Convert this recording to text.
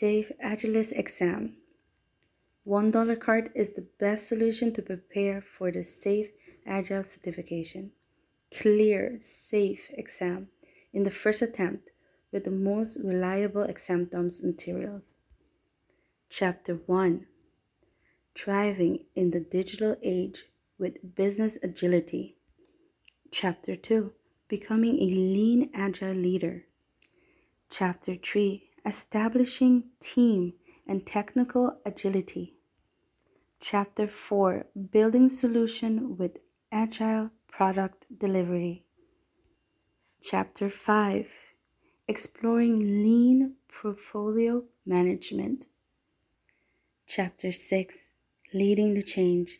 SAFe Agilist exam. $1 card is the best solution to prepare for the SAFe Agile certification. Clear SAFe exam in the first attempt with the most reliable exam dumps materials. Chapter 1 Thriving in the Digital Age with Business Agility. Chapter 2 Becoming a Lean Agile Leader. Chapter 3 Establishing Team and Technical Agility. Chapter 4 Building Solution with Agile Product Delivery. Chapter 5 Exploring Lean Portfolio Management. Chapter 6 Leading the Change.